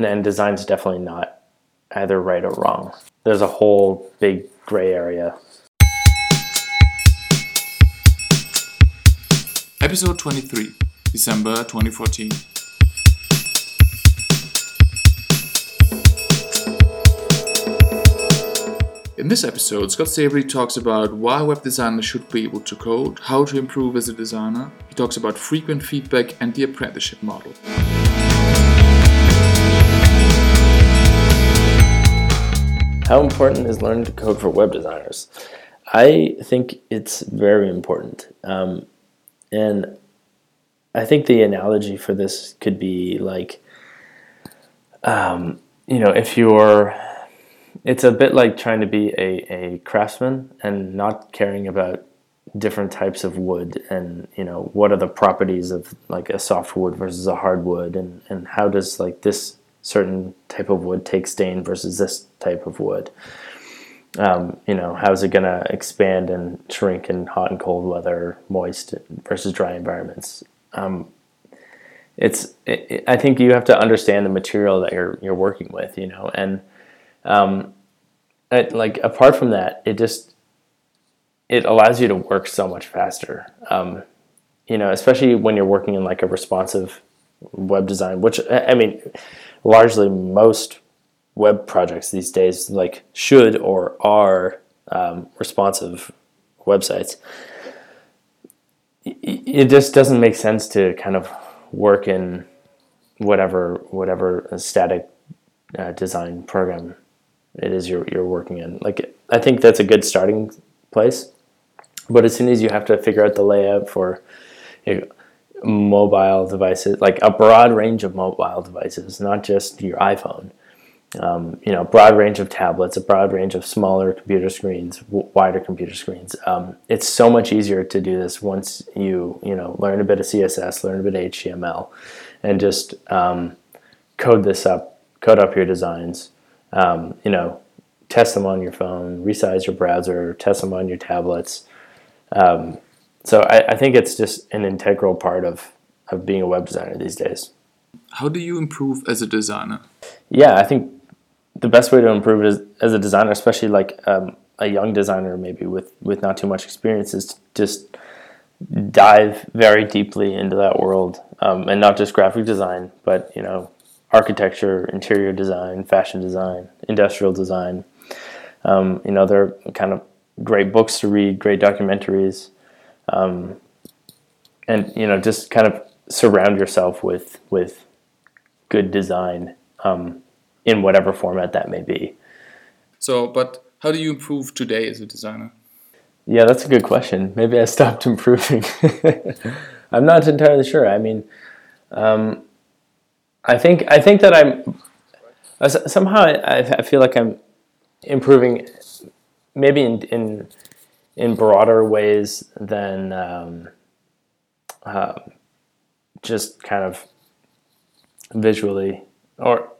and then design's definitely not either right or wrong. There's a whole big gray area. Episode 23, December 2014. In this episode, Scott Savarie talks about why web designers should be able to code, how to improve as a designer. He talks about frequent feedback and the apprenticeship model. How important is learning to code for web designers? I think it's very important. Um, and I think the analogy for this could be like, um, you know, if you're, it's a bit like trying to be a, a craftsman and not caring about different types of wood and, you know, what are the properties of like a soft wood versus a hardwood and, and how does like this certain type of wood take stain versus this type of wood. Um, you know, how's it going to expand and shrink in hot and cold weather, moist versus dry environments? Um, it's, it, I think you have to understand the material that you're you're working with, you know, and um, it, like apart from that, it just it allows you to work so much faster. Um, you know, especially when you're working in like a responsive web design, which I mean, largely most web projects these days like should or are um, responsive websites. It just doesn't make sense to kind of work in whatever whatever static uh, design program it is you're you're working in. Like I think that's a good starting place, but as soon as you have to figure out the layout for you know, mobile devices, like a broad range of mobile devices, not just your iPhone. Um, you know, broad range of tablets, a broad range of smaller computer screens, w- wider computer screens. Um, it's so much easier to do this once you you know learn a bit of CSS, learn a bit of HTML, and just um, code this up, code up your designs. Um, you know, test them on your phone, resize your browser, test them on your tablets. Um, so I, I think it's just an integral part of, of being a web designer these days. How do you improve as a designer? Yeah, I think the best way to improve is as a designer, especially like um, a young designer, maybe with with not too much experience, is to just dive very deeply into that world, um, and not just graphic design, but you know, architecture, interior design, fashion design, industrial design. Um, you know, there are kind of great books to read, great documentaries, um, and you know, just kind of surround yourself with with good design um, in whatever format that may be. So, but how do you improve today as a designer? Yeah, that's a good question. Maybe I stopped improving. I'm not entirely sure. I mean, um, I think I think that I'm somehow I, I feel like I'm improving, maybe in in, in broader ways than um, uh, just kind of visually or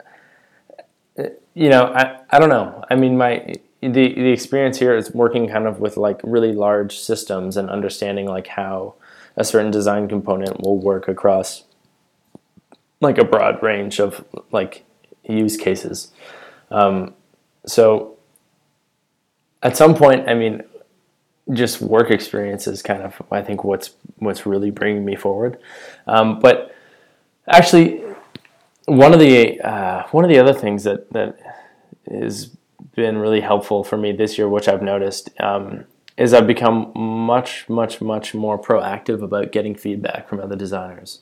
you know I, I don't know. I mean my the, the experience here is working kind of with like really large systems and understanding like how a certain design component will work across like a broad range of like use cases. Um, so at some point i mean just work experience is kind of i think what's what's really bringing me forward um, but actually one of the uh, one of the other things that that has been really helpful for me this year, which I've noticed, um, is I've become much much much more proactive about getting feedback from other designers.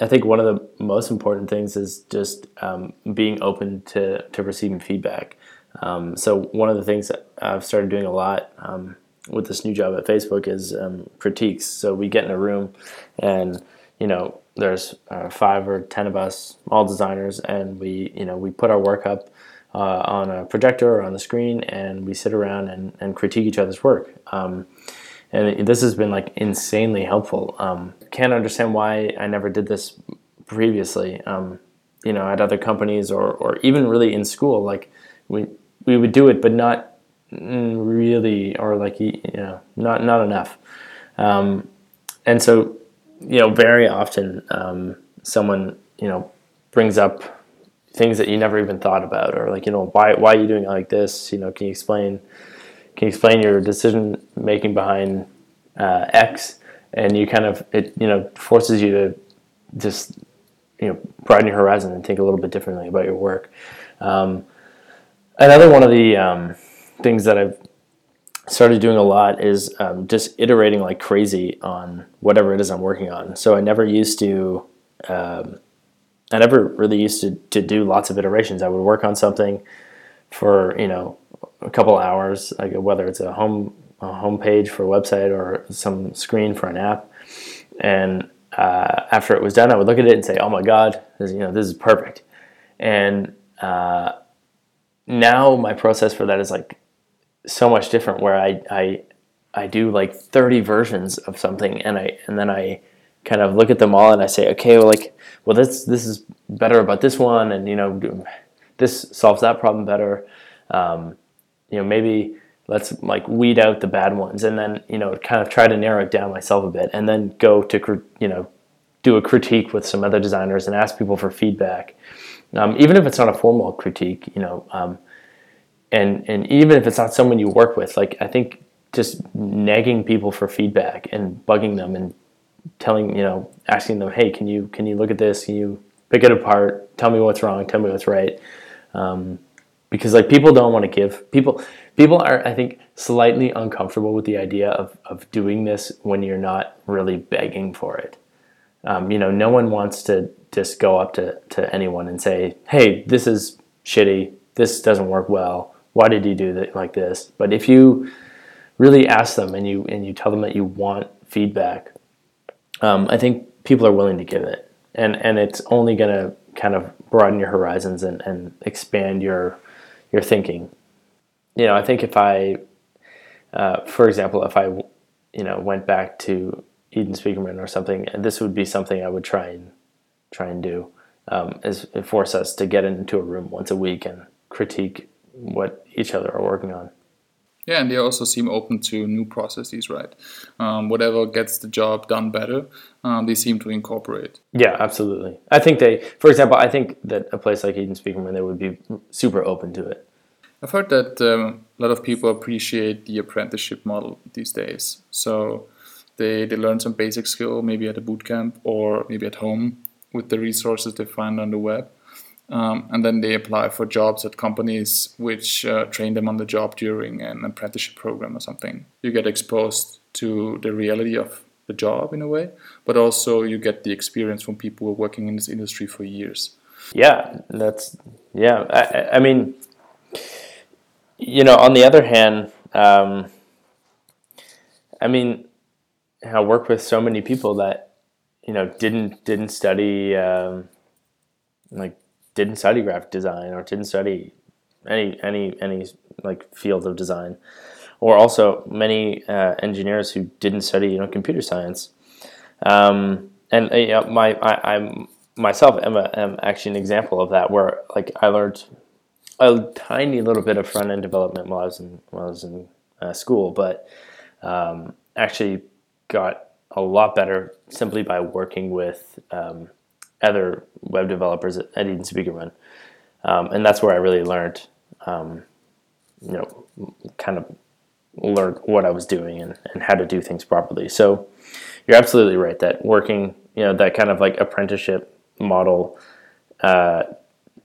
I think one of the most important things is just um, being open to to receiving feedback. Um, so one of the things that I've started doing a lot um, with this new job at Facebook is um, critiques. So we get in a room and you know there's uh, five or ten of us, all designers, and we you know we put our work up uh, on a projector or on the screen, and we sit around and, and critique each other's work. Um, and this has been like insanely helpful. Um, can't understand why I never did this previously. Um, you know, at other companies or or even really in school, like we we would do it, but not really, or like you know, not not enough. Um, and so you know, very often um, someone you know brings up things that you never even thought about, or like you know why why are you doing it like this? You know, can you explain can you explain your decision making behind uh, X? And you kind of it you know forces you to just you know broaden your horizon and think a little bit differently about your work. Um, another one of the um, things that I've started doing a lot is um, just iterating like crazy on whatever it is I'm working on. So I never used to, um, I never really used to, to do lots of iterations. I would work on something for, you know, a couple hours, like whether it's a home, a home page for a website or some screen for an app. And uh, after it was done, I would look at it and say, oh my God, this, you know, this is perfect. And uh, now my process for that is like so much different where I, I I do like 30 versions of something and I and then I kind of look at them all and I say okay well like well this this is better about this one and you know this solves that problem better. Um, you know maybe let's like weed out the bad ones. And then you know kind of try to narrow it down myself a bit and then go to you know do a critique with some other designers and ask people for feedback. Um, even if it's not a formal critique you know um, and and even if it's not someone you work with like i think just nagging people for feedback and bugging them and telling you know asking them hey can you can you look at this? Can you pick it apart? Tell me what's wrong. Tell me what's right. Um, because like people don't want to give. People people are i think slightly uncomfortable with the idea of, of doing this when you're not really begging for it. Um, you know no one wants to just go up to, to anyone and say hey this is shitty. This doesn't work well why did you do that like this? But if you really ask them and you and you tell them that you want feedback, um, I think people are willing to give it, and and it's only going to kind of broaden your horizons and, and expand your your thinking. You know, I think if I, uh, for example, if I, you know, went back to Eden Spiekermann or something, this would be something I would try and try and do. Um, is force us to get into a room once a week and critique what each other are working on. Yeah, and they also seem open to new processes, right? Um, whatever gets the job done better, um, they seem to incorporate. Yeah, absolutely. I think they, for example, I think that a place like Eden Spiekermann, they would be super open to it. I've heard that um, a lot of people appreciate the apprenticeship model these days. So they, they learn some basic skill, maybe at a boot camp or maybe at home with the resources they find on the web. Um, and then they apply for jobs at companies which uh, train them on the job during an apprenticeship program or something. You get exposed to the reality of the job in a way, but also you get the experience from people who are working in this industry for years. Yeah, that's yeah. I, I mean, you know, on the other hand, um, I mean, I work with so many people that you know didn't didn't study um, like didn't study graphic design or didn't study any any any like field of design, or also many uh, engineers who didn't study you know computer science. Um, and uh, you know, my I, am myself am, a, am actually an example of that where like I learned a tiny little bit of front end development while I was in while I was in uh, school, but um, actually got a lot better simply by working with um, other web developers at, Eden Spiekermann. Um, and that's where I really learned, um, you know, kind of learned what I was doing and, and how to do things properly. So you're absolutely right that working, you know, that kind of like apprenticeship model uh,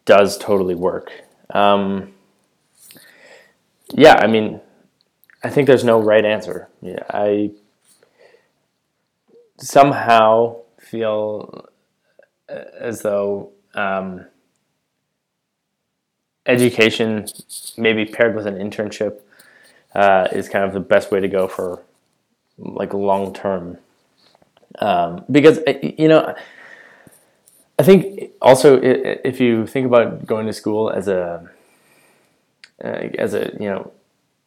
does totally work. Um, yeah, I mean, I think there's no right answer. Yeah, I somehow feel as though um, education, maybe paired with an internship, uh, is kind of the best way to go for like long term. Um, because uh, you know, I think also if you think about going to school as a uh, as a you know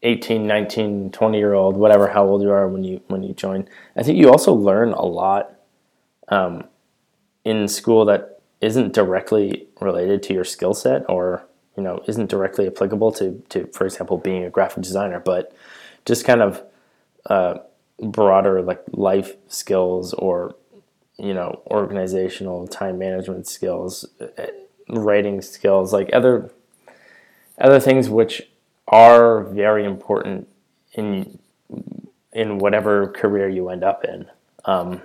18 19 20 year old whatever how old you are when you when you join i think you also learn a lot um, in school that isn't directly related to your skill set or you know isn't directly applicable to, to for example being a graphic designer but just kind of uh, broader like life skills or you know organizational time management skills writing skills, like other other things which are very important in in whatever career you end up in. Um,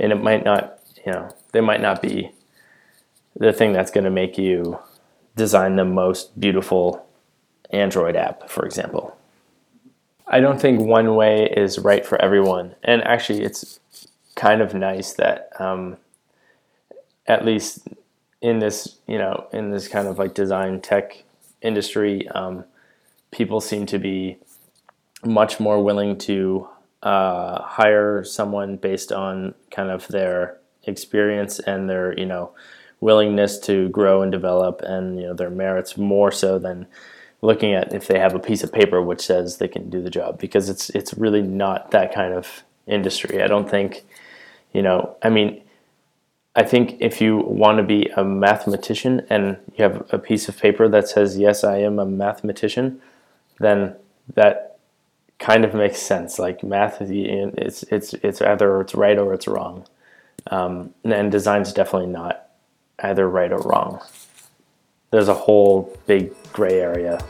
and it might not, you know, they might not be the thing that's going to make you design the most beautiful Android app, for example. I don't think one way is right for everyone. And actually, it's kind of nice that um, at least in this, you know, in this kind of like design tech industry, um, people seem to be much more willing to uh, hire someone based on kind of their experience and their, you know, willingness to grow and develop and you know their merits more so than looking at if they have a piece of paper which says they can do the job because it's it's really not that kind of industry. I don't think you know, I mean I think if you want to be a mathematician and you have a piece of paper that says yes, I am a mathematician, then that kind of makes sense. Like math, it's it's it's either it's right or it's wrong, um, and design's definitely not either right or wrong. There's a whole big gray area.